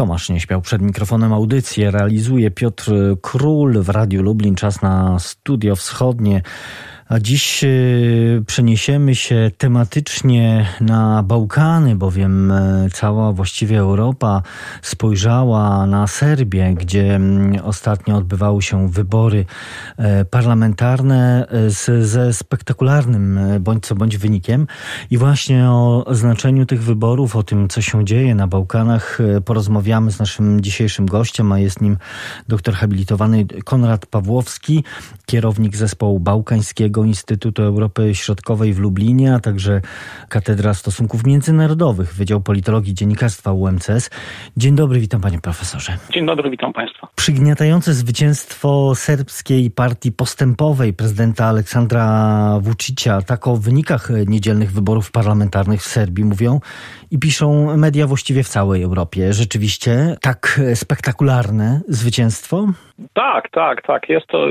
Tomasz nie śpiał przed mikrofonem audycję. Realizuje Piotr Król w Radiu Lublin. Czas na studio wschodnie. A dziś y, przeniesiemy się tematycznie na Bałkany, bowiem e, cała właściwie Europa spojrzała na Serbię, gdzie ostatnio odbywały się wybory e, parlamentarne e, z, ze spektakularnym bądź co bądź wynikiem. I właśnie o znaczeniu tych wyborów, o tym, co się dzieje na Bałkanach, porozmawiamy z naszym dzisiejszym gościem, a jest nim doktor habilitowany Konrad Pawłowski, kierownik zespołu bałkańskiego Instytutu Europy Środkowej w Lublinie, a także Katedra Stosunków Międzynarodowych, Wydział Politologii Dziennikarstwa UMCS. Dzień dobry, witam panie profesorze. Dzień dobry, witam państwa. Przygniatające zwycięstwo serbskiej partii postępowej prezydenta Aleksandra Vučića, tak o wynikach niedzielnych wyborów parlamentarnych w Serbii mówią i piszą media właściwie w całej Europie. Rzeczywiście tak spektakularne zwycięstwo? Tak, tak, tak. Jest to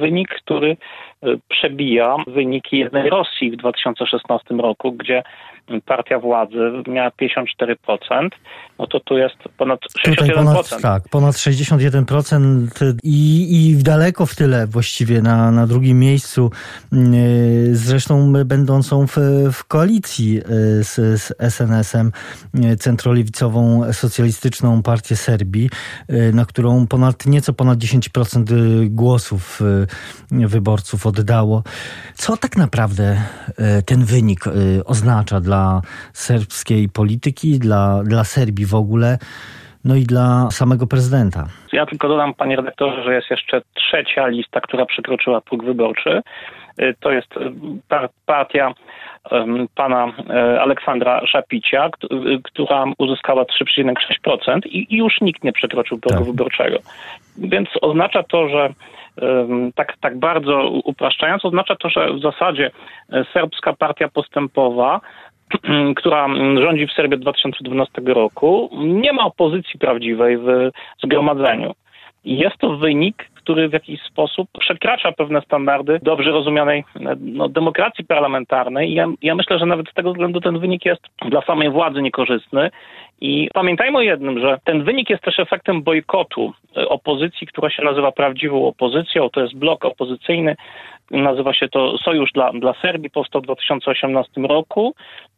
wynik, który e, przebija wyniki jednej Rosji w 2016 roku, gdzie partia władzy miała 54%, no to tu jest ponad 61%. Ponad, tak, ponad 61% i, i daleko w tyle właściwie na, na drugim miejscu, mm, zresztą będącą w, w koalicji e, z, z SNS-em, e, centrolewicową socjalistyczną partię Serbii, na którą ponad nieco ponad 10% y, głosów y, wyborców oddało. Co tak naprawdę y, ten wynik oznacza dla serbskiej polityki, dla, dla Serbii w ogóle? no i dla samego prezydenta. Ja tylko dodam, panie redaktorze, że jest jeszcze trzecia lista, która przekroczyła próg wyborczy. To jest partia pana e, Aleksandra Szapicia, która uzyskała 3,6% i już nikt nie przekroczył progu tak. wyborczego. Więc oznacza to, że tak, tak bardzo upraszczając, oznacza to, że w zasadzie serbska partia postępowa która rządzi w Serbii od 2012 roku, nie ma opozycji prawdziwej w zgromadzeniu. Jest to wynik który w jakiś sposób przekracza pewne standardy dobrze rozumianej no, demokracji parlamentarnej. Ja, ja myślę, że nawet z tego względu ten wynik jest dla samej władzy niekorzystny. I pamiętajmy o jednym, że ten wynik jest też efektem bojkotu e, opozycji, która się nazywa prawdziwą opozycją. To jest blok opozycyjny, nazywa się to Sojusz dla, dla Serbii, powstał w 2018 roku.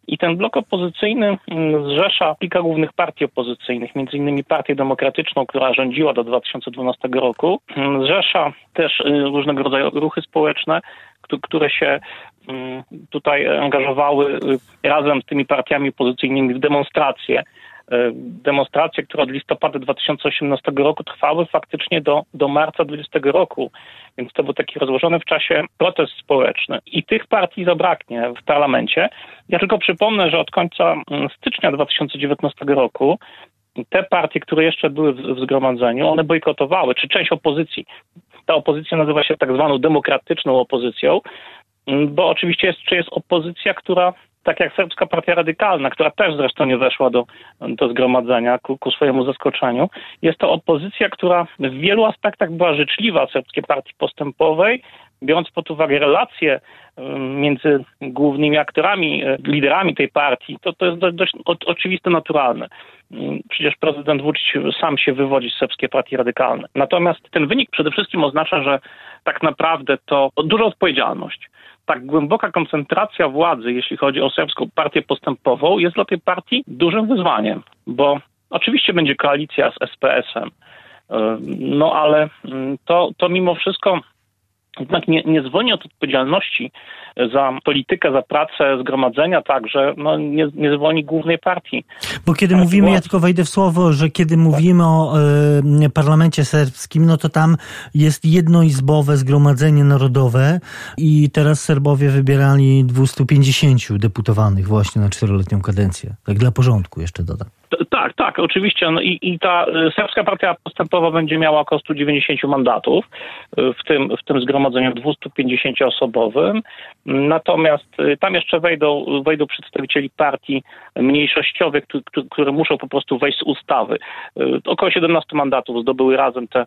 I ten blok opozycyjny mm, zrzesza kilka głównych partii opozycyjnych, między innymi Partię Demokratyczną, która rządziła do 2012 roku. Mm, zrzesza też y, różnego rodzaju ruchy społeczne, które się mm, tutaj angażowały y, razem z tymi partiami opozycyjnymi w demonstracje demonstracje, które od listopada 2018 roku trwały faktycznie do, do marca 2020 roku. Więc to był taki rozłożony w czasie protest społeczny. I tych partii zabraknie w parlamencie. Ja tylko przypomnę, że od końca mm, stycznia 2019 roku te partie, które jeszcze były w, w zgromadzeniu, one bojkotowały, czy część opozycji. Ta opozycja nazywa się tak zwaną demokratyczną opozycją, mm, bo oczywiście jest, czy jest opozycja, która tak jak Serbska Partia Radykalna, która też zresztą nie weszła do, do zgromadzenia ku, ku swojemu zaskoczeniu. Jest to opozycja, która w wielu aspektach była życzliwa Serbskiej Partii Postępowej, biorąc pod uwagę relacje między głównymi aktorami, e, liderami tej partii, to, to jest dość, oczywiste, naturalne. Przecież prezydent Vucic sam się wywodzi z Serbskiej Partii Radykalnej. Natomiast ten wynik przede wszystkim oznacza, że tak naprawdę to duża odpowiedzialność tak głęboka koncentracja władzy, jeśli chodzi o serbską partię postępową, jest dla tej partii dużym wyzwaniem, bo oczywiście będzie koalicja z SPS-em, e, no ale mm, to, to mimo wszystko jednak nie, nie zwolni od odpowiedzialności za politykę, za pracę zgromadzenia także, no nie, nie zwolni głównej partii. Bo kiedy partii mówimy, ja tylko wejdę w słowo, że kiedy mówimy o y, parlamencie serbskim, no to tam jest jednoizbowe zgromadzenie narodowe i teraz Serbowie wybierali 250 deputowanych właśnie na czteroletnią kadencję. Tak dla porządku jeszcze dodam. Tak, tak, oczywiście. No i, I ta y, serbska partia postępowa będzie miała około 190 mandatów y, w tym, w tym zgromadzeniu 250-osobowym. Natomiast y, tam jeszcze wejdą, wejdą przedstawicieli partii mniejszościowych, które muszą po prostu wejść z ustawy. Około 17 mandatów zdobyły razem te,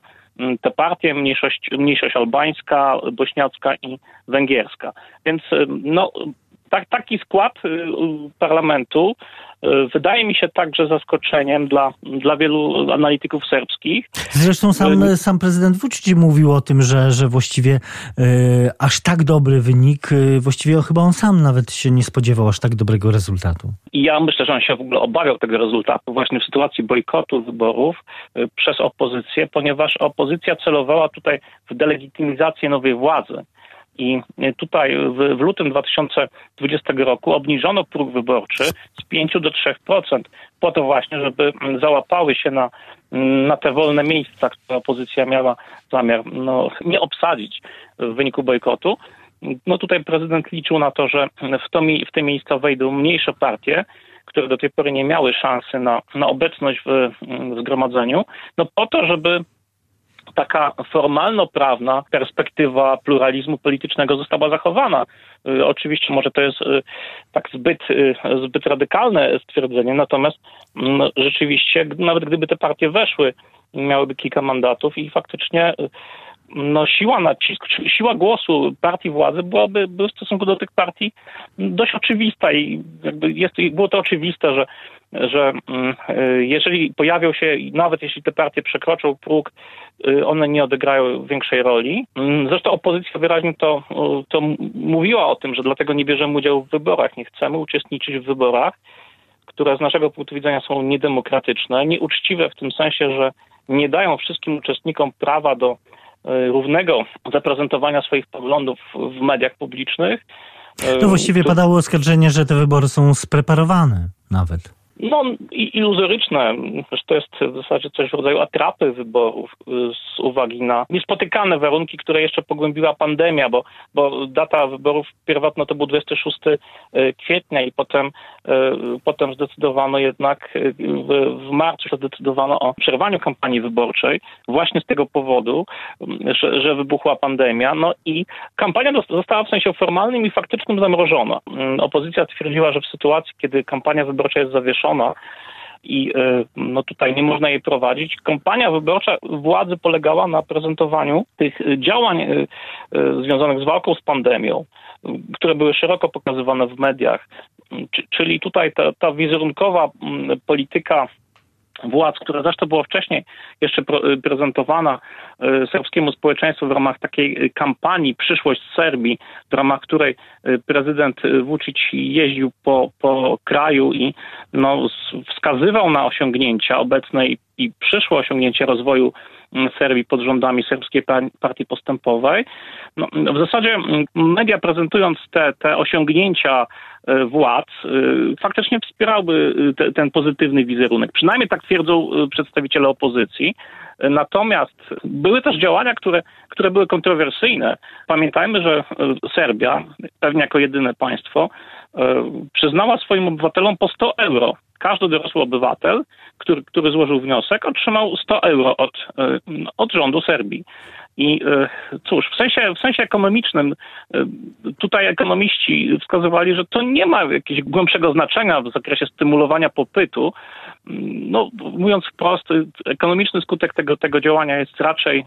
te partie, mniejszość, mniejszość albańska, bośniacka i węgierska. Więc no, tak, taki skład parlamentu wydaje mi się także zaskoczeniem dla, dla wielu analityków serbskich. Zresztą sam, sam prezydent Vucic mówił o tym, że, że właściwie e, aż tak dobry wynik, właściwie chyba on sam nawet się nie spodziewał aż tak dobrego rezultatu. I ja myślę, że on się w ogóle obawiał tego rezultatu właśnie w sytuacji bojkotu wyborów przez opozycję, ponieważ opozycja celowała tutaj w delegitymizację nowej władzy. I tutaj w, w, lutym 2020 roku obniżono próg wyborczy z 5 do 3%, po to właśnie, żeby załapały się na, na te wolne miejsca, które opozycja miała zamiar no, nie obsadzić w wyniku bojkotu. No tutaj prezydent liczył na to, że w, to, w te miejsca wejdą mniejsze partie, które do tej pory nie miały szansy na, na obecność w, w zgromadzeniu, no po to, żeby taka formalno-prawna perspektywa pluralizmu politycznego została zachowana. Y, oczywiście może to jest y, tak zbyt, y, zbyt radykalne stwierdzenie, natomiast no, rzeczywiście nawet gdyby te partie weszły, miałyby kilka mandatów i faktycznie no, siła nacisku, siła głosu partii władzy byłaby w stosunku do tych partii dość oczywista i jakby jest, było to oczywiste, że, że mm, y, jeżeli pojawią się, nawet jeśli te partie przekroczą próg, y, one nie odegrają większej roli. Mm, zresztą opozycja wyraźnie to, to mówiła o tym, że dlatego nie bierzemy udziału w wyborach, nie chcemy uczestniczyć w wyborach, które z naszego punktu widzenia są niedemokratyczne, nieuczciwe w tym sensie, że nie dają wszystkim uczestnikom prawa do równego zaprezentowania swoich poglądów w mediach publicznych. No właściwie padało oskarżenie, że te wybory są spreparowane nawet. No, iluzoryczne. To jest w zasadzie coś w rodzaju atrapy wyborów y, z uwagi na niespotykane warunki, które jeszcze pogłębiła pandemia, bo, bo data wyborów pierwotna to był 26 y, kwietnia i potem, y, potem zdecydowano jednak w, w marcu zdecydowano o przerwaniu kampanii wyborczej właśnie z tego powodu, że, że wybuchła pandemia. No i kampania została w sensie formalnym i faktycznym zamrożona. Opozycja twierdziła, że w sytuacji, kiedy kampania wyborcza jest zawieszona, i e, no tutaj nie można jej prowadzić. Kampania wyborcza władzy polegała na prezentowaniu tych działań e, e, związanych z walką z pandemią, które były szeroko pokazywane w mediach. Czyli tutaj ta, ta wizerunkowa polityka władz, która zresztą była wcześniej jeszcze y, prezentowana y, serbskiemu społeczeństwu w ramach takiej y, kampanii Przyszłość Serbii, w ramach której prezydent Vucic jeździł po, po kraju i no, wskazywał na osiągnięcia obecne i, przyszłe osiągnięcia rozwoju Serbii pod rządami Serbskiej Partii Postępowej. No, w zasadzie mm, media prezentując te, te osiągnięcia E, władz e, faktycznie wspierałby e, te, ten pozytywny wizerunek. Przynajmniej tak twierdzą przedstawiciele opozycji. Natomiast były też działania, które, które były kontrowersyjne. Pamiętajmy, że Serbia, pewnie jako jedyne państwo, przyznała swoim obywatelom po 100 euro. Każdy dorosły obywatel, który, który złożył wniosek, otrzymał 100 euro od, od rządu Serbii. I e, cóż, w sensie, w sensie ekonomicznym, e, tutaj ekonomiści wskazywali, że to nie ma jakiegoś głębszego znaczenia w zakresie stymulowania popytu. No, mówiąc wprost, ekonomiczny skutek tego, tego działania jest raczej e,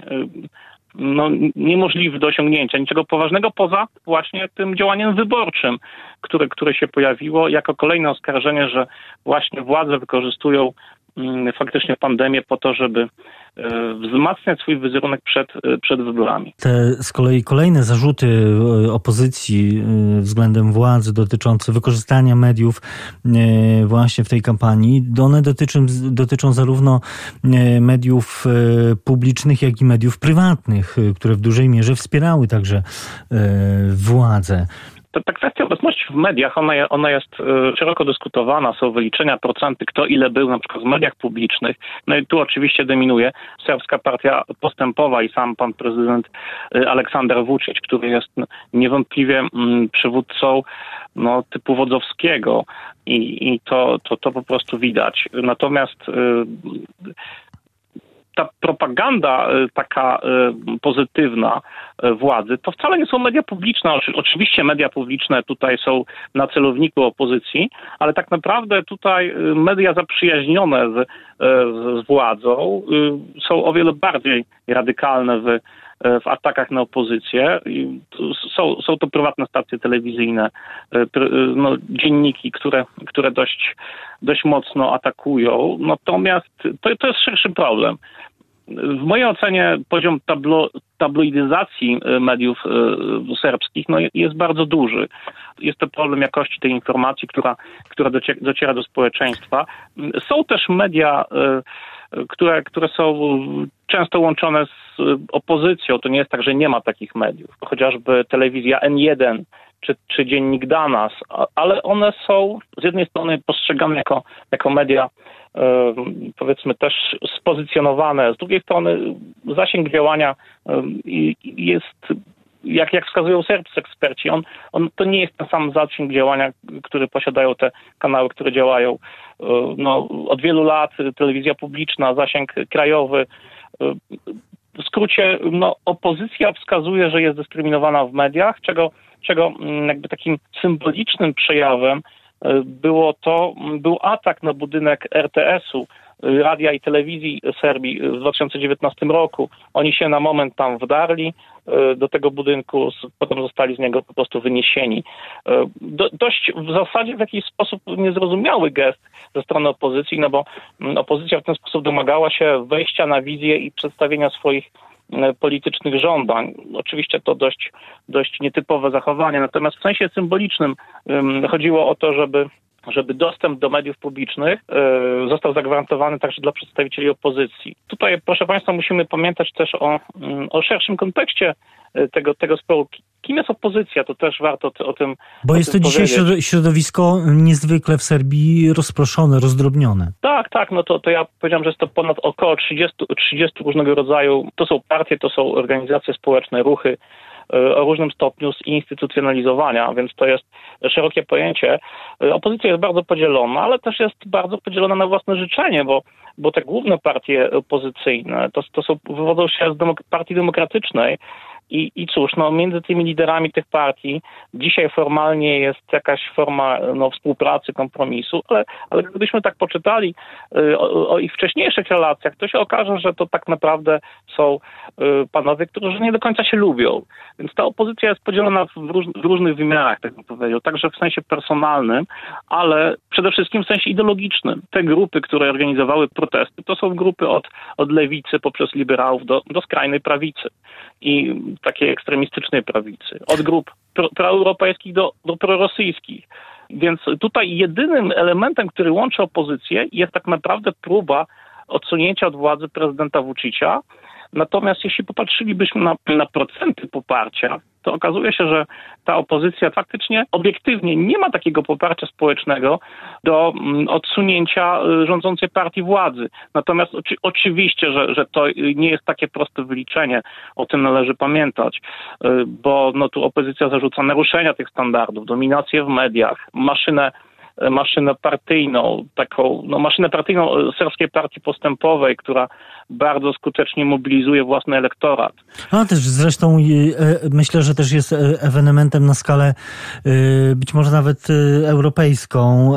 no, niemożliwy do osiągnięcia. Niczego poważnego poza właśnie tym działaniem wyborczym, które, które się pojawiło jako kolejne oskarżenie, że właśnie władze wykorzystują faktycznie pandemię po to, żeby e, wzmacniać swój wizerunek przed, e, przed wyborami. Te z kolei kolejne zarzuty e, opozycji względem władzy dotyczące wykorzystania mediów właśnie w tej kampanii, one dotyczą, dotyczą zarówno mediów publicznych, jak i mediów prywatnych, które w dużej mierze wspierały także władzę ta, ta kwestia obecności w mediach, ona, ona jest y, szeroko dyskutowana, są wyliczenia, procenty, kto ile był na przykład w mediach publicznych. No i tu oczywiście dominuje serbska partia postępowa i sam pan prezydent y, Aleksander Vucic, który jest niewątpliwie mm, przywódcą no, typu wodzowskiego i, i to, to, to po prostu widać. Natomiast y, ta propaganda propaganda taka pozytywna władzy, to wcale nie są media publiczne. Oczywiście media publiczne tutaj są na celowniku opozycji, ale tak naprawdę tutaj media zaprzyjaźnione z, z władzą są o wiele bardziej radykalne w E, w atakach na opozycję. Są, są to prywatne stacje telewizyjne, e, e, no, dzienniki, które, które dość, dość mocno atakują. Natomiast to, to jest szerszy problem. W mojej ocenie poziom tablo, tabloidyzacji mediów serbskich no, jest bardzo duży. Jest to problem jakości tej informacji, która, która dociera do społeczeństwa. Są też media które, które są często łączone z opozycją. To nie jest tak, że nie ma takich mediów. Chociażby telewizja N1 czy, czy dziennik Danas, ale one są z jednej strony postrzegane jako, jako media powiedzmy też spozycjonowane, z drugiej strony zasięg działania jest jak, jak wskazują serbscy eksperci, on, on to nie jest ten sam zasięg działania, który posiadają te kanały, które działają e, no, od wielu lat, telewizja publiczna, zasięg krajowy. E, w skrócie, no, opozycja wskazuje, że jest dyskryminowana w mediach, czego, czego mm, jakby takim symbolicznym przejawem e, było to, był atak na budynek RTS-u radia i telewizji Serbii w 2019 roku. Oni się na moment tam wdarli e, do tego budynku, potem zostali z niego po prostu wyniesieni. E, do, dość w zasadzie w jakiś sposób niezrozumiały gest ze strony opozycji, no bo mm, opozycja w ten sposób domagała się wejścia na wizję i przedstawienia swoich e, politycznych żądań. Oczywiście to dość, dość nietypowe zachowanie, natomiast w sensie symbolicznym chodziło o to, żeby żeby dostęp do mediów publicznych e, został zagwarantowany także dla przedstawicieli opozycji. Tutaj, proszę Państwa, musimy pamiętać też o, mm, o szerszym kontekście e, tego, tego sporu. Kim jest opozycja? To też warto o tym Bo o jest tym to dzisiaj powiedzieć. środowisko niezwykle w Serbii rozproszone, rozdrobnione. Tak, tak, no to, to ja powiedziałem, że jest to ponad około 30, 30 różnego rodzaju, to są partie, to są organizacje społeczne, ruchy, o różnym stopniu zinstytucjonalizowania, więc to jest szerokie pojęcie. E, opozycja jest bardzo podzielona, ale też jest bardzo podzielona na własne życzenie, bo, bo te główne partie opozycyjne to, to są, wywodzą się z demok- partii demokratycznej, i, I cóż, no, między tymi liderami tych partii dzisiaj formalnie jest jakaś forma no, współpracy, kompromisu, ale, ale gdybyśmy tak poczytali y, o, o, ich wcześniejszych relacjach, to się okaże, że to tak naprawdę są y, panowie, którzy nie do końca się lubią. Więc ta opozycja jest podzielona w, róż, w różnych wymiarach, tak bym powiedział, także w sensie personalnym, ale przede wszystkim w sensie ideologicznym. Te grupy, które organizowały protesty, to są grupy od, od lewicy poprzez liberałów do, do skrajnej prawicy. I takiej ekstremistycznej prawicy, od grup pro, proeuropejskich do, do prorosyjskich. Więc tutaj jedynym elementem, który łączy opozycję, jest tak naprawdę próba odsunięcia od władzy prezydenta Vucicia. Natomiast jeśli popatrzylibyśmy na, na procenty poparcia to okazuje się, że ta opozycja faktycznie obiektywnie nie ma takiego poparcia społecznego do mm, odsunięcia y, rządzącej partii władzy. Natomiast oczy, oczywiście, że, że to nie jest takie proste wyliczenie, o tym należy pamiętać, y, bo no, tu opozycja zarzuca naruszenia tych standardów, dominację w mediach, maszynę maszynę partyjną, taką no, maszynę partyjną serbskiej partii postępowej, która bardzo skutecznie mobilizuje własny elektorat. A też zresztą e, myślę, że też jest e, ewenementem na skalę e, być może nawet europejską,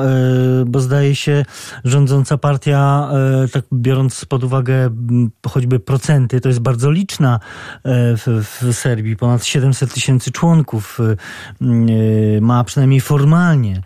bo zdaje się rządząca partia, tak biorąc pod uwagę choćby procenty, to jest bardzo liczna w, w Serbii, ponad 700 tysięcy członków ma przynajmniej formalnie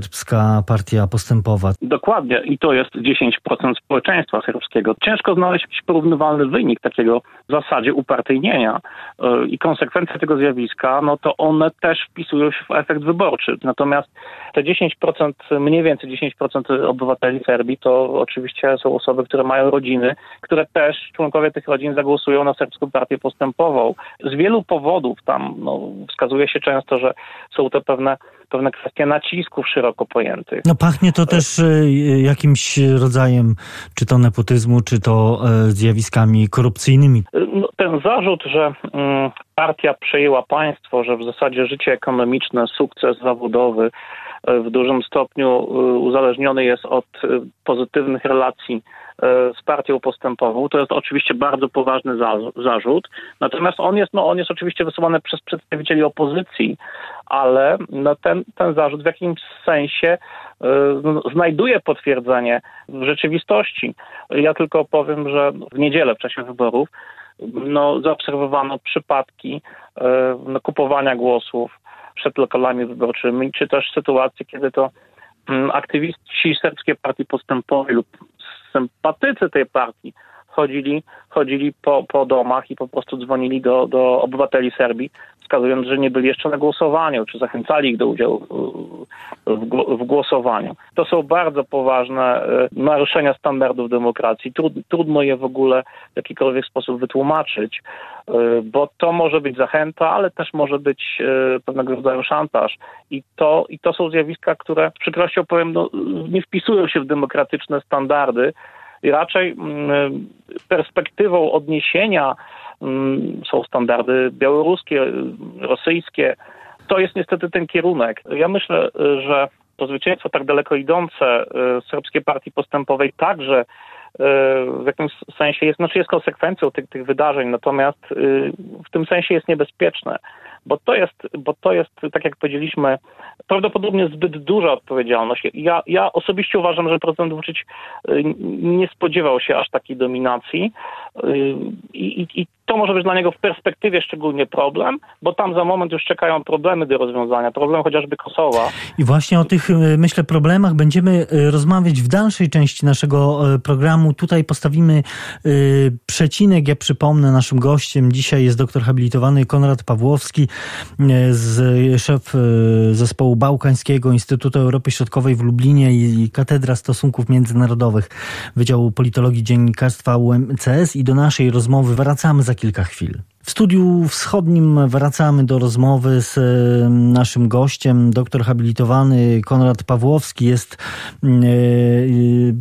serbska partia postępowa. Dokładnie i to jest 10% społeczeństwa serbskiego. Ciężko znaleźć jakiś porównywalny wynik takiego w zasadzie upartyjnienia e, i konsekwencje tego zjawiska, no to one też wpisują się w efekt wyborczy. Natomiast te 10%, mniej więcej 10% obywateli Serbii to oczywiście są osoby, które mają rodziny, które też członkowie tych rodzin zagłosują na serbską partię postępową. Z wielu powodów tam no, wskazuje się często, że są to pewne pewne kwestie nacisków szeroko pojętych. No pachnie to też e, jakimś rodzajem czy to nepotyzmu, czy to e, zjawiskami korupcyjnymi. No, ten zarzut, że mm, partia przejęła państwo, że w zasadzie życie ekonomiczne, sukces zawodowy e, w dużym stopniu uzależniony jest od pozytywnych relacji z partią postępową. To jest oczywiście bardzo poważny zarzut. Natomiast on jest, no, on jest oczywiście wysuwany przez przedstawicieli opozycji, ale no, ten, ten zarzut w jakimś sensie no, znajduje potwierdzenie w rzeczywistości. Ja tylko powiem, że w niedzielę w czasie wyborów no, zaobserwowano przypadki no, kupowania głosów przed lokalami wyborczymi, czy też sytuacje, kiedy to mm, aktywiści Serbskiej Partii Postępowej lub sympatycy tej partii chodzili, chodzili po, po domach i po prostu dzwonili do, do obywateli Serbii, wskazując, że nie byli jeszcze na głosowaniu, czy zachęcali ich do udziału w, głosowaniu. To są bardzo poważne e, naruszenia standardów demokracji. trudno je w ogóle w jakikolwiek sposób wytłumaczyć, e, bo to może być zachęta, ale też może być e, pewnego rodzaju szantaż. I to, i to są zjawiska, które z przykrością powiem, no, nie wpisują się w demokratyczne standardy, i raczej mm, perspektywą odniesienia mm, są standardy białoruskie, rosyjskie. To jest niestety ten kierunek. Ja myślę, że to zwycięstwo tak daleko idące y, Serbskiej Partii Postępowej także y, w jakimś sensie jest, znaczy jest konsekwencją tych, tych wydarzeń, natomiast y, w tym sensie jest niebezpieczne bo to jest, bo to jest, tak jak powiedzieliśmy, prawdopodobnie zbyt duża odpowiedzialność. Ja, ja osobiście uważam, że prezydent Vucic y, nie spodziewał się aż takiej dominacji y, i, i, i to może być dla niego w perspektywie szczególnie problem, bo tam za moment już czekają problemy do rozwiązania, problem chociażby Kosowa. I właśnie o tych, y, myślę, problemach będziemy rozmawiać w dalszej części naszego programu. Tutaj postawimy przecinek. Ja przypomnę, naszym gościem dzisiaj jest doktor habilitowany Konrad Pawłowski, E, z szef e, zespołu bałkańskiego Instytutu Europy Środkowej w Lublinie i Katedra Stosunków Międzynarodowych Wydziału Politologii Dziennikarstwa UMCS i do naszej rozmowy wracamy za kilka chwil. W studiu wschodnim wracamy do rozmowy z naszym gościem. Doktor habilitowany Konrad Pawłowski jest e,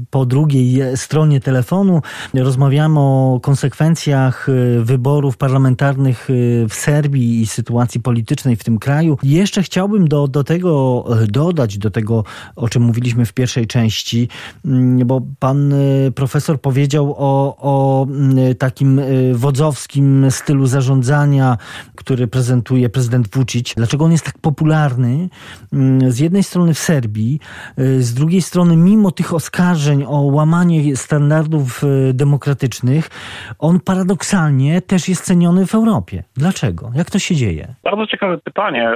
po drugiej stronie telefonu. Rozmawiamy o konsekwencjach e, wyborów parlamentarnych e, w Serbii i sytuacji politycznej w tym kraju. Jeszcze chciałbym do, do tego dodać, do tego, o czym mówiliśmy w pierwszej części, mm, bo pan profesor powiedział o, o takim wodzowskim stylu zarządzania, który prezentuje prezydent Vucic, dlaczego on jest tak popularny mm, z jednej strony w Serbii, y, z drugiej strony mimo tych oskarżeń o łamanie standardów y, demokratycznych, on paradoksalnie też jest ceniony w Europie. Dlaczego? Jak to się dzieje? Bardzo ciekawe pytanie.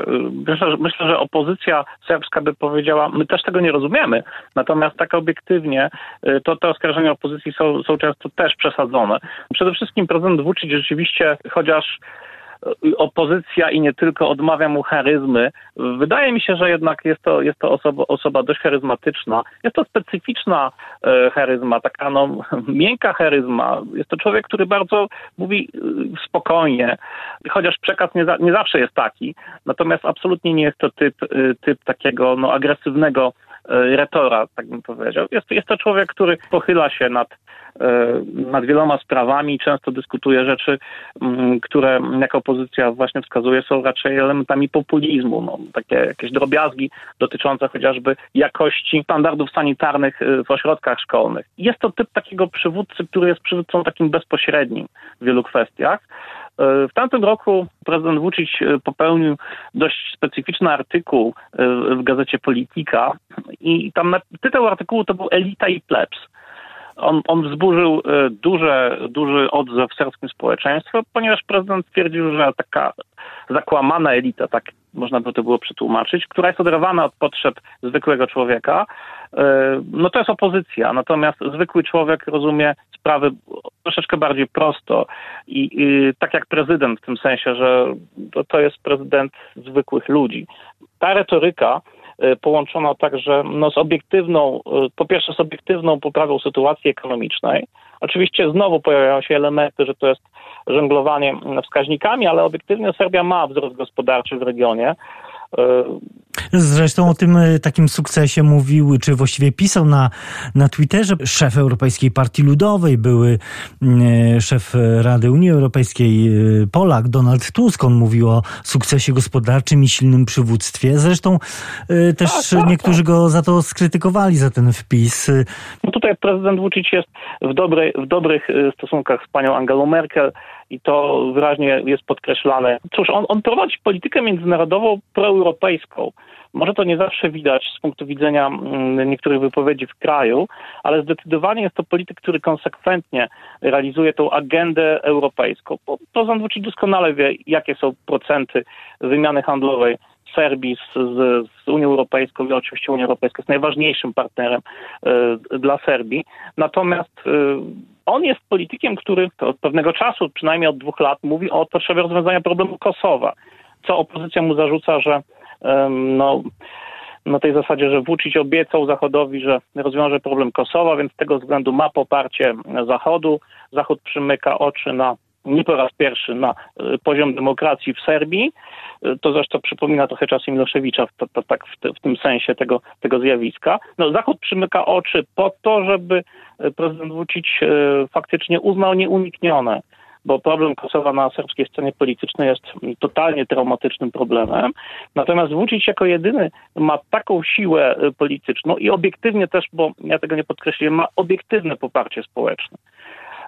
Myślę, że, myślę, że opozycja serbska by powiedziała, my też tego nie rozumiemy, natomiast tak obiektywnie y, to te oskarżenia opozycji są, są często też przesadzone. Przede wszystkim prezydent Vucic rzeczywiście, chociaż opozycja i nie tylko odmawia mu charyzmy. Wydaje mi się, że jednak jest to, jest to osoba, osoba dość charyzmatyczna. Jest to specyficzna e, charyzma, taka no, miękka charyzma. Jest to człowiek, który bardzo mówi e, spokojnie, chociaż przekaz nie, za, nie zawsze jest taki. Natomiast absolutnie nie jest to typ, e, typ takiego no, agresywnego retora, tak bym powiedział. Jest, jest to człowiek, który pochyla się nad E, nad wieloma sprawami. Często dyskutuje rzeczy, mm, które jako opozycja właśnie wskazuje, są raczej elementami populizmu. No, takie jakieś drobiazgi dotyczące chociażby jakości standardów sanitarnych e, w ośrodkach szkolnych. Jest to typ takiego przywódcy, który jest przywódcą takim bezpośrednim w wielu kwestiach. E, w tamtym roku prezydent Vucic popełnił dość specyficzny artykuł w gazecie Politika i tam tytuł artykułu to był Elita i plebs. On, on wzburzył e, duże, duży odzew w serbskim społeczeństwie, ponieważ prezydent stwierdził, że taka zakłamana elita, tak można by to było przetłumaczyć, która jest oderwana od potrzeb zwykłego człowieka, e, no to jest opozycja. Natomiast zwykły człowiek rozumie sprawy troszeczkę bardziej prosto i, i tak jak prezydent w tym sensie, że to, jest prezydent zwykłych ludzi. Ta retoryka E, połączona także no, z obiektywną, e, po pierwsze z obiektywną poprawą sytuacji ekonomicznej. Oczywiście znowu pojawiają się elementy, że to jest żonglowanie wskaźnikami, ale obiektywnie Serbia ma wzrost gospodarczy w regionie. Zresztą o tym e, takim sukcesie mówił, czy właściwie pisał na, na Twitterze szef Europejskiej Partii Ludowej, były e, szef Rady Unii Europejskiej e, Polak, Donald Tusk. On mówił o sukcesie gospodarczym i silnym przywództwie. Zresztą też tak, tak, niektórzy tak. go za to skrytykowali, za ten wpis. No tutaj prezydent Vucic jest w, dobrej, w dobrych stosunkach z panią Angelą Merkel i to wyraźnie jest podkreślane. Cóż, on, on prowadzi politykę międzynarodową proeuropejską. Może to nie zawsze widać z punktu widzenia mm, niektórych wypowiedzi w kraju, ale zdecydowanie jest to polityk, który konsekwentnie realizuje tą agendę europejską. Bo Prezydent Vucic doskonale wie, jakie są procenty wymiany handlowej Serbii z, z, z, Unią Europejską i oczywiście Unia Europejska jest najważniejszym partnerem y, dla Serbii. Natomiast y, on jest politykiem, który od pewnego czasu, przynajmniej od dwóch lat, mówi o potrzebie rozwiązania problemu Kosowa, co opozycja mu zarzuca, że no, na tej zasadzie, że Vucic obiecał Zachodowi, że rozwiąże problem Kosowa, więc z tego względu ma poparcie Zachodu. Zachód przymyka oczy na nie po raz pierwszy na e, poziom demokracji w Serbii. E, to zresztą przypomina trochę czasy Miloszewicza to, to, tak w, te, w, tym sensie tego, tego zjawiska. No, Zachód przymyka oczy po to, żeby e, prezydent Vucic faktycznie uznał nieuniknione bo problem Kosowa na serbskiej scenie politycznej jest totalnie traumatycznym problemem. Natomiast Vucic jako jedyny ma taką siłę polityczną i obiektywnie też, bo ja tego nie podkreśliłem, ma obiektywne poparcie społeczne.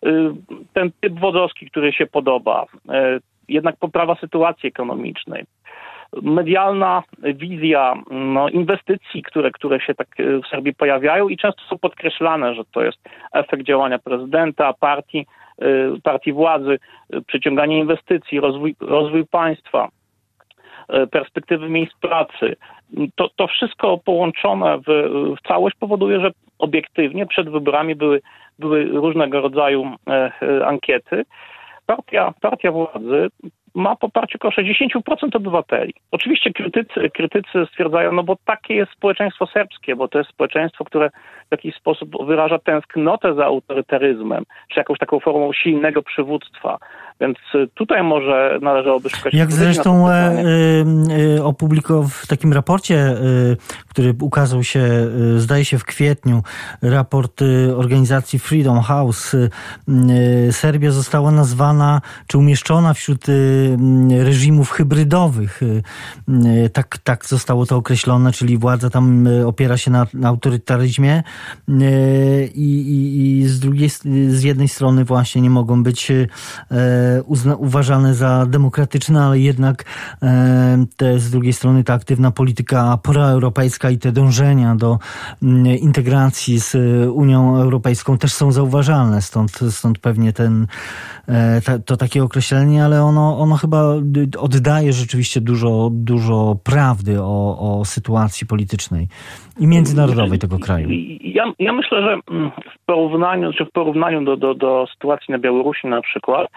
Y, ten typ wodowski, który się podoba, y, jednak poprawa sytuacji ekonomicznej, medialna wizja no, inwestycji, które, które się tak w Serbii pojawiają i często są podkreślane, że to jest efekt działania prezydenta, partii, partii władzy, przyciąganie inwestycji, rozwój, rozwój państwa, perspektywy miejsc pracy. To, to wszystko połączone w, w całość powoduje, że obiektywnie przed wyborami były były różnego rodzaju e, e, ankiety. Partia, partia władzy ma poparcie około 60% obywateli. Oczywiście krytycy, krytycy stwierdzają, no bo takie jest społeczeństwo serbskie, bo to jest społeczeństwo, które w jakiś sposób wyraża tęsknotę za autorytaryzmem, czy jakąś taką formą silnego przywództwa. Więc y, tutaj może należałoby szukać... Jak zresztą e, e, opublikował w takim raporcie, e, który ukazał się, zdaje się w kwietniu, raport organizacji Freedom House, Serbia została nazwana, czy umieszczona wśród reżimów hybrydowych. Tak, tak zostało to określone, czyli władza tam opiera się na, na autorytaryzmie i, i, i z drugiej, z jednej strony właśnie nie mogą być uzna, uważane za demokratyczne, ale jednak te, z drugiej strony ta aktywna polityka proeuropejska i te dążenia do integracji z Unią Europejską też są zauważalne. Stąd, stąd pewnie ten, to takie określenie, ale ono, ono chyba oddaje rzeczywiście dużo, dużo prawdy o, o sytuacji politycznej i międzynarodowej tego kraju. Ja, ja myślę, że mm, w porównaniu, czy w porównaniu do, do, do sytuacji na Białorusi na przykład,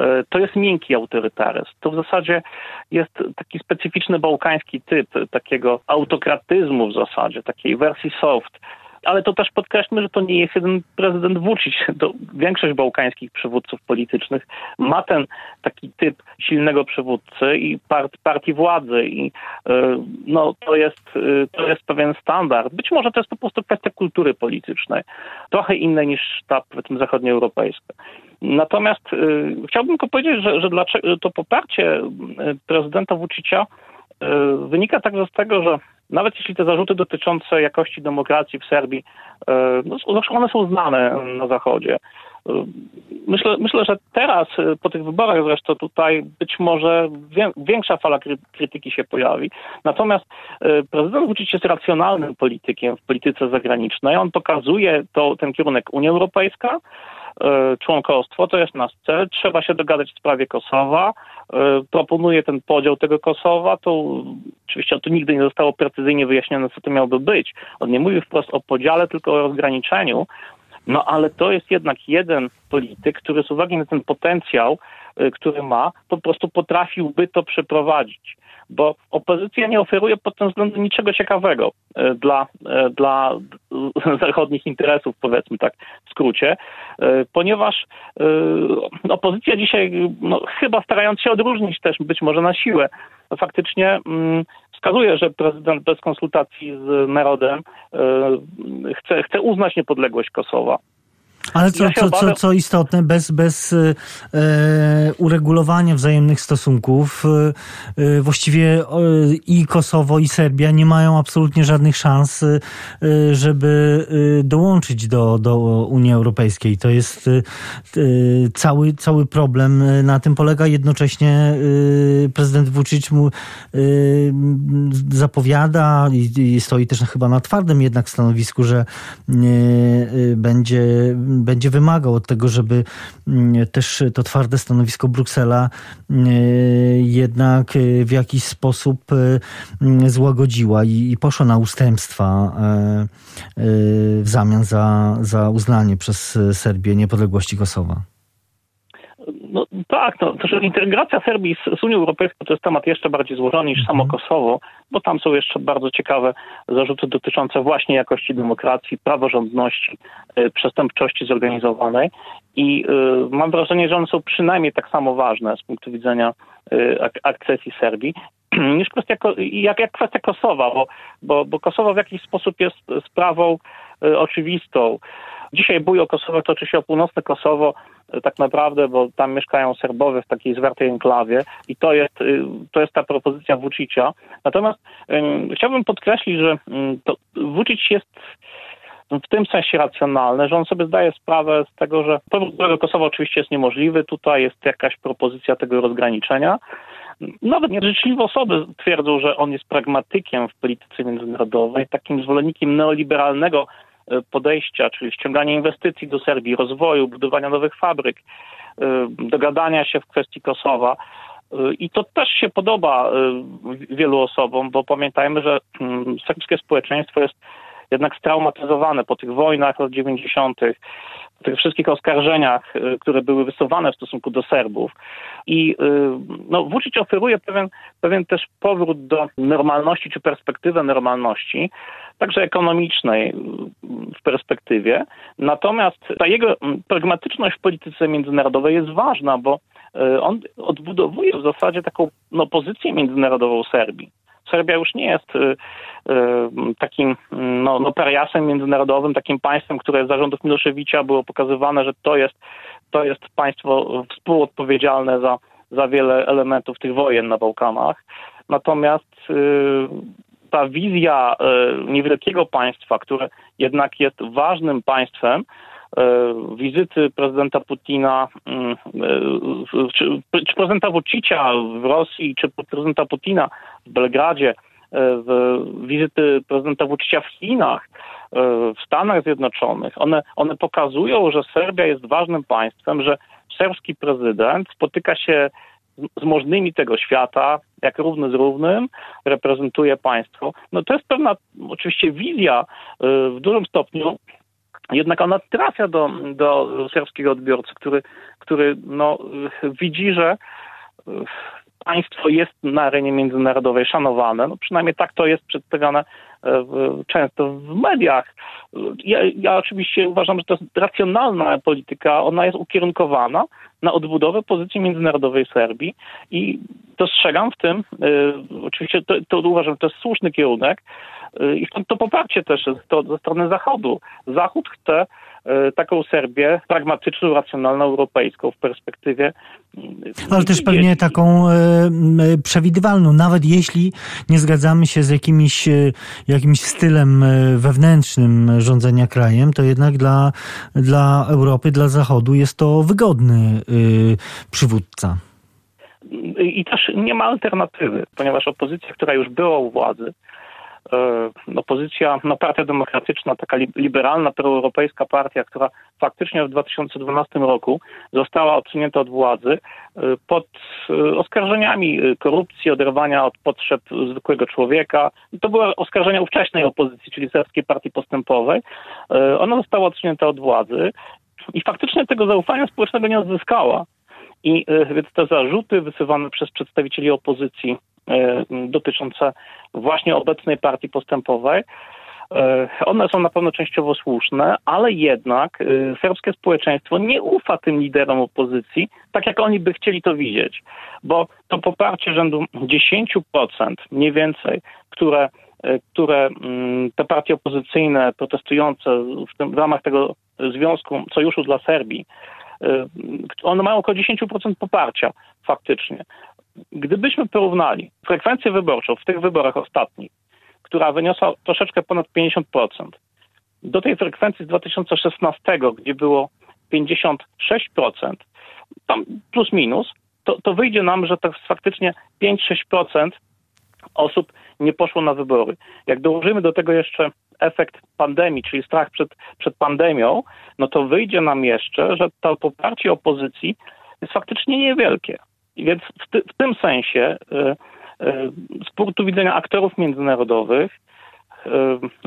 e, to jest miękki autorytaryzm. To w zasadzie jest taki specyficzny bałkański typ takiego autokratyzmu w zasadzie, takiej wersji soft, ale to też podkreślmy, że to nie jest jeden prezydent Vucic. To większość bałkańskich przywódców politycznych ma ten taki typ silnego przywódcy i part, partii władzy i yy, no, to, jest, yy, to jest pewien standard. Być może to jest po prostu kwestia kultury politycznej, trochę innej niż ta powiedzmy zachodnioeuropejska. Natomiast yy, chciałbym tylko powiedzieć, że, że dlaczego to poparcie prezydenta Vucicia wynika także z tego, że nawet jeśli te zarzuty dotyczące jakości demokracji w Serbii, e, no, one są znane na Zachodzie. E, myślę, myślę, że teraz, e, po tych wyborach zresztą tutaj być może większa fala krytyki się pojawi. Natomiast prezydent Vucic jest racjonalnym politykiem w polityce zagranicznej. On pokazuje to, ten kierunek Unia Europejska, członkostwo, to jest nasz cel. Trzeba się dogadać w sprawie Kosowa. Proponuje ten podział tego Kosowa. To oczywiście to nigdy nie zostało precyzyjnie wyjaśnione, co to miałoby być. On nie mówi wprost o podziale, tylko o rozgraniczeniu. No ale to jest jednak jeden polityk, który z uwagi na ten potencjał, e, który ma, po prostu potrafiłby to przeprowadzić. Bo opozycja nie oferuje pod tym względem niczego ciekawego e, dla, e, dla zachodnich interesów, powiedzmy tak w skrócie, ponieważ opozycja dzisiaj, no, chyba starając się odróżnić też być może na siłę, faktycznie mm, wskazuje, że prezydent bez konsultacji z narodem chce, chce uznać niepodległość Kosowa. Ale co, co, co, co istotne, bez, bez e, uregulowania wzajemnych stosunków e, e właściwie e, i Kosowo, i Serbia nie mają absolutnie żadnych szans, e, żeby e, dołączyć do, do Unii Europejskiej. To jest cały, cały problem. Na tym polega jednocześnie prezydent Vucic mu zapowiada i, i stoi też chyba na twardym jednak stanowisku, że będzie będzie wymagał od tego, żeby mm, też to twarde stanowisko Bruksela mm, jednak e, w jakiś sposób e, mm, złagodziła i, poszła na ustępstwa e, w zamian za, za uznanie przez Serbię niepodległości Kosowa. No tak, no, to, że integracja Serbii z, z, Unią Europejską to jest temat jeszcze bardziej złożony niż samo mhm. Kosowo, bo tam są jeszcze bardzo ciekawe zarzuty dotyczące właśnie jakości demokracji, praworządności, y, przestępczości zorganizowanej i y, mam wrażenie, że one są przynajmniej tak samo ważne z punktu widzenia y, ak akcesji Serbii niż kwestia, jak, jak kwestia Kosowa, bo, bo, bo Kosowo w jakiś sposób jest sprawą oczywistą. Dzisiaj bój o Kosowo toczy się o północne Kosowo, tak naprawdę, bo tam mieszkają Serbowie w takiej zwartej enklawie i to jest, y, to jest ta propozycja Vucicia. Natomiast um, chciałbym podkreślić, że um, jest w tym sensie racjonalny, że on sobie zdaje sprawę z tego, że powrót do Kosowa oczywiście jest niemożliwy, tutaj jest jakaś propozycja tego rozgraniczenia. Nawet nieżyczliwe osoby twierdzą, że on jest pragmatykiem w polityce międzynarodowej, takim zwolennikiem neoliberalnego E, podejścia, czyli ściągania inwestycji do Serbii, rozwoju, budowania nowych fabryk, e, dogadania się w kwestii Kosowa. E, I to też się podoba wielu osobom, bo pamiętajmy, że mm, serbskie społeczeństwo jest jednak straumatyzowane po tych wojnach lat 90., po tych wszystkich oskarżeniach, które były wysuwane w stosunku do Serbów. I no, Vucic oferuje pewien, pewien też powrót do normalności, czy perspektywę normalności, także ekonomicznej w perspektywie. Natomiast ta jego pragmatyczność w polityce międzynarodowej jest ważna, bo on odbudowuje w zasadzie taką no, pozycję międzynarodową Serbii. Serbia już nie jest y, y, takim no, no pariasem międzynarodowym, takim państwem, które za rządów Miloszewicza było pokazywane, że to jest, to jest państwo współodpowiedzialne za, za wiele elementów tych wojen na Bałkanach. Natomiast y, ta wizja niewielkiego państwa, które jednak jest ważnym państwem, wizyty prezydenta Putina, mm, e, czy, czy prezydenta Vucicia w Rosji, czy prezydenta Putina w Belgradzie, wizyty prezydenta Vucicia w Chinach, w Stanach Zjednoczonych, one, one pokazują, że Serbia jest ważnym państwem, że serbski prezydent spotyka się z możnymi tego świata, jak równy z równym, reprezentuje państwo. No to jest pewna oczywiście wizja w dużym stopniu jednak ona trafia do, do serbskiego odbiorcy, który, który no, widzi, że y, państwo jest na arenie międzynarodowej szanowane. No, przynajmniej tak to jest przedstawiane e, często w mediach. Ja, ja, oczywiście uważam, że to jest racjonalna polityka, ona jest ukierunkowana na odbudowę pozycji międzynarodowej Serbii i dostrzegam w tym, y, oczywiście to, to uważam, że to jest słuszny kierunek i stąd to poparcie też to ze strony Zachodu. Zachód chce y, taką Serbię pragmatyczną, racjonalną, europejską w perspektywie. Ale też pewnie taką przewidywalną, nawet jeśli nie zgadzamy się z jakimiś, jakimś stylem wewnętrznym rządzenia krajem, to jednak dla, dla Europy, dla Zachodu jest to wygodny przywódca i też nie ma alternatywy, ponieważ opozycja, która już była u władzy, opozycja, no partia demokratyczna, taka liberalna, proeuropejska partia, która faktycznie w 2012 roku została odsunięta od władzy e, pod e, oskarżeniami korupcji, oderwania od potrzeb zwykłego człowieka. To były oskarżenia ówcześnej opozycji, czyli Serbskiej Partii Postępowej. Ona została odsunięta od władzy i faktycznie tego zaufania społecznego nie odzyskała. I e, więc te zarzuty wysuwane przez przedstawicieli opozycji e, dotyczące właśnie obecnej partii postępowej, E, one są na pewno częściowo słuszne, ale jednak e, serbskie społeczeństwo nie ufa tym liderom opozycji, tak jak oni by chcieli to widzieć, bo to poparcie rzędu 10% mniej więcej, które, e, które mm, te partie opozycyjne protestujące w, tym, w ramach tego związku Sojuszu dla Serbii, one mają około 10% poparcia faktycznie. Gdybyśmy porównali frekwencję wyborczą w tych wyborach ostatnich która wyniosła troszeczkę ponad 50%. Do tej frekwencji z 2016, gdzie było 56%, tam plus minus, to, to wyjdzie nam, że to faktycznie 5-6% osób nie poszło na wybory. Jak dołożymy do tego jeszcze efekt pandemii, czyli strach przed, przed pandemią, no to wyjdzie nam jeszcze, że to poparcie opozycji jest faktycznie niewielkie. Więc w, ty, w tym sensie y, E, z punktu widzenia aktorów międzynarodowych e,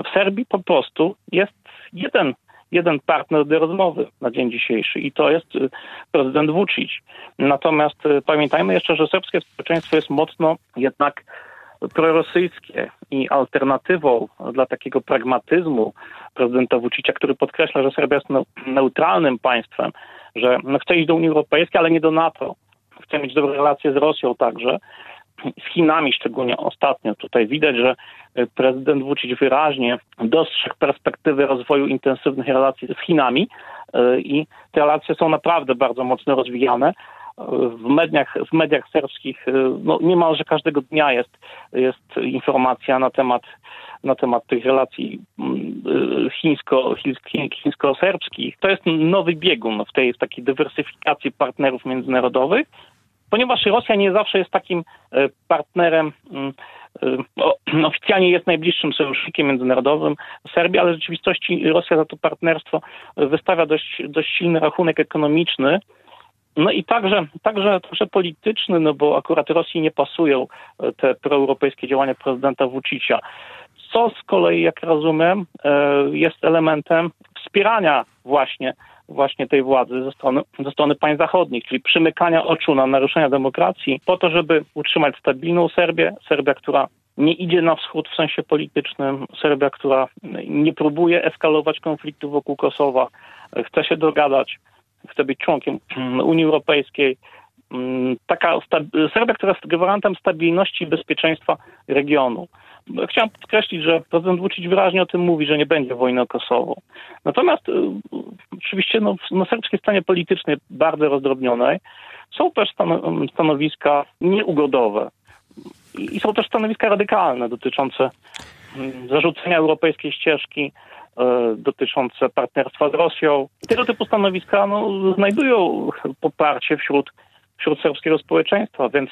w Serbii po prostu jest jeden, jeden partner do rozmowy na dzień dzisiejszy i to jest prezydent Vucic. Natomiast pamiętajmy jeszcze, że serbskie społeczeństwo jest mocno jednak prorosyjskie i alternatywą dla takiego pragmatyzmu prezydenta Vucicia, który podkreśla, że Serbia jest neutralnym państwem, że chce iść do Unii Europejskiej, ale nie do NATO. Chce mieć dobre relacje z Rosją także z Chinami, szczególnie ostatnio. Tutaj widać, że e, prezydent Vucic wyraźnie dostrzegł perspektywy rozwoju intensywnych relacji z Chinami e, i te relacje są naprawdę bardzo mocno rozwijane. E, w mediach, w mediach serbskich no, niemalże każdego dnia jest, jest informacja na temat, na temat tych relacji mm, chińsko, chińsko-serbskich. To jest nowy biegun w tej w takiej dywersyfikacji partnerów międzynarodowych ponieważ Rosja nie zawsze jest takim e, partnerem, mm, e, oficjalnie jest najbliższym sojusznikiem międzynarodowym Serbii, ale w rzeczywistości Rosja za to partnerstwo wystawia dość, dość silny rachunek ekonomiczny. No i także, także, także polityczny, no bo akurat Rosji nie pasują e, te proeuropejskie działania prezydenta Vucicia. Co z kolei, jak rozumiem, jest elementem wspierania właśnie właśnie tej władzy ze strony, ze strony państw zachodnich, czyli przymykania oczu na naruszenia demokracji po to, żeby utrzymać stabilną Serbię, Serbia, która nie idzie na wschód w sensie politycznym, Serbia, która nie próbuje eskalować konfliktu wokół Kosowa, chce się dogadać, chce być członkiem Unii Europejskiej. Taka Serbia, która jest gwarantem stabilności i bezpieczeństwa regionu. Chciałem podkreślić, że prezydent Vucic wyraźnie o tym mówi, że nie będzie wojny o Kosowo. Natomiast y, oczywiście no, na serbskiej stanie politycznej bardzo rozdrobnionej są też stanowiska nieugodowe i są też stanowiska radykalne dotyczące mm, zarzucenia europejskiej ścieżki, y, dotyczące partnerstwa z Rosją. Tego typu stanowiska no, znajdują poparcie wśród, wśród serbskiego społeczeństwa, więc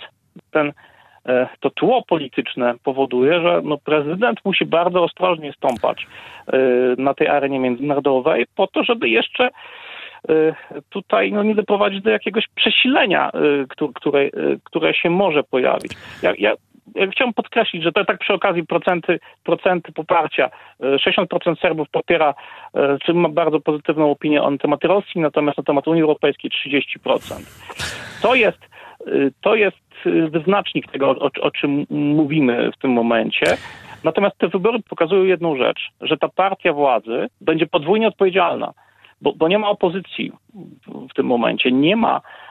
ten E, to tło polityczne powoduje, że no prezydent musi bardzo ostrożnie stąpać e, na tej arenie międzynarodowej po to, żeby jeszcze e, tutaj no, nie doprowadzić do jakiegoś przesilenia, które, które się może pojawić. Ja, ja, chciałbym podkreślić, że to tak przy okazji procenty, procenty poparcia. 60% Serbów popiera, czy ma bardzo pozytywną opinię na temat Rosji, natomiast na temat Unii Europejskiej 30%. To jest, to jest wyznacznik tego, o, o czym mówimy w tym momencie. Natomiast te wybory pokazują jedną rzecz, że ta partia władzy będzie podwójnie odpowiedzialna, bo, bo nie ma opozycji w tym momencie, nie ma E, e,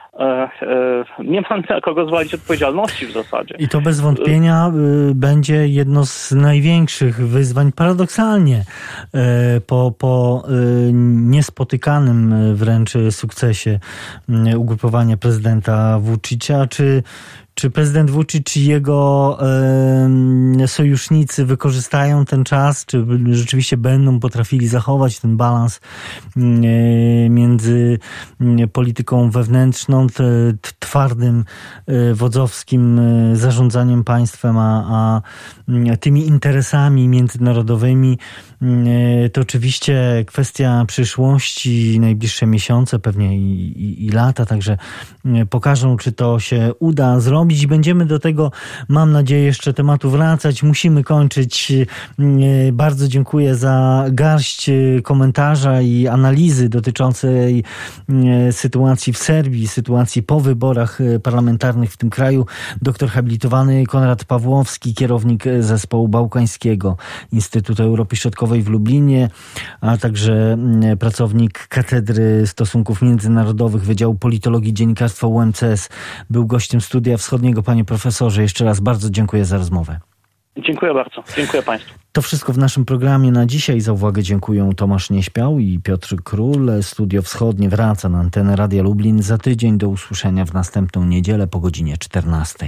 nie ma na kogo zwalić odpowiedzialności w zasadzie. I to bez wątpienia y, będzie jedno z największych wyzwań, paradoksalnie, e, po, po niespotykanym wręcz sukcesie ugrupowania prezydenta Vucicia. Czy czy prezydent Vucic i jego e, sojusznicy wykorzystają ten czas? Czy rzeczywiście będą potrafili zachować ten balans e, między polityką wewnętrzną, twardym, e, wodzowskim e, zarządzaniem państwem, a, a tymi interesami międzynarodowymi? To oczywiście kwestia przyszłości, najbliższe miesiące, pewnie i, i, i lata, także pokażą, czy to się uda zrobić zrobić i będziemy do tego, mam nadzieję, jeszcze tematu wracać. Musimy kończyć. Bardzo dziękuję za garść komentarza i analizy dotyczącej sytuacji w Serbii, sytuacji po wyborach parlamentarnych w tym kraju. Doktor habilitowany Konrad Pawłowski, kierownik zespołu bałkańskiego Instytutu Europy Środkowej w Lublinie, a także pracownik Katedry Stosunków Międzynarodowych Wydziału Politologii Dziennikarstwa UMCS. Był gościem Studia Wschodniego. Panie profesorze, jeszcze raz bardzo dziękuję za rozmowę. Dziękuję bardzo. Dziękuję Państwu. To wszystko w naszym programie na dzisiaj. Za uwagę dziękuję Tomasz Nieśpiał i Piotr Król. Studio Wschodnie wraca na antenę Radia Lublin za tydzień. Do usłyszenia w następną niedzielę po godzinie 14.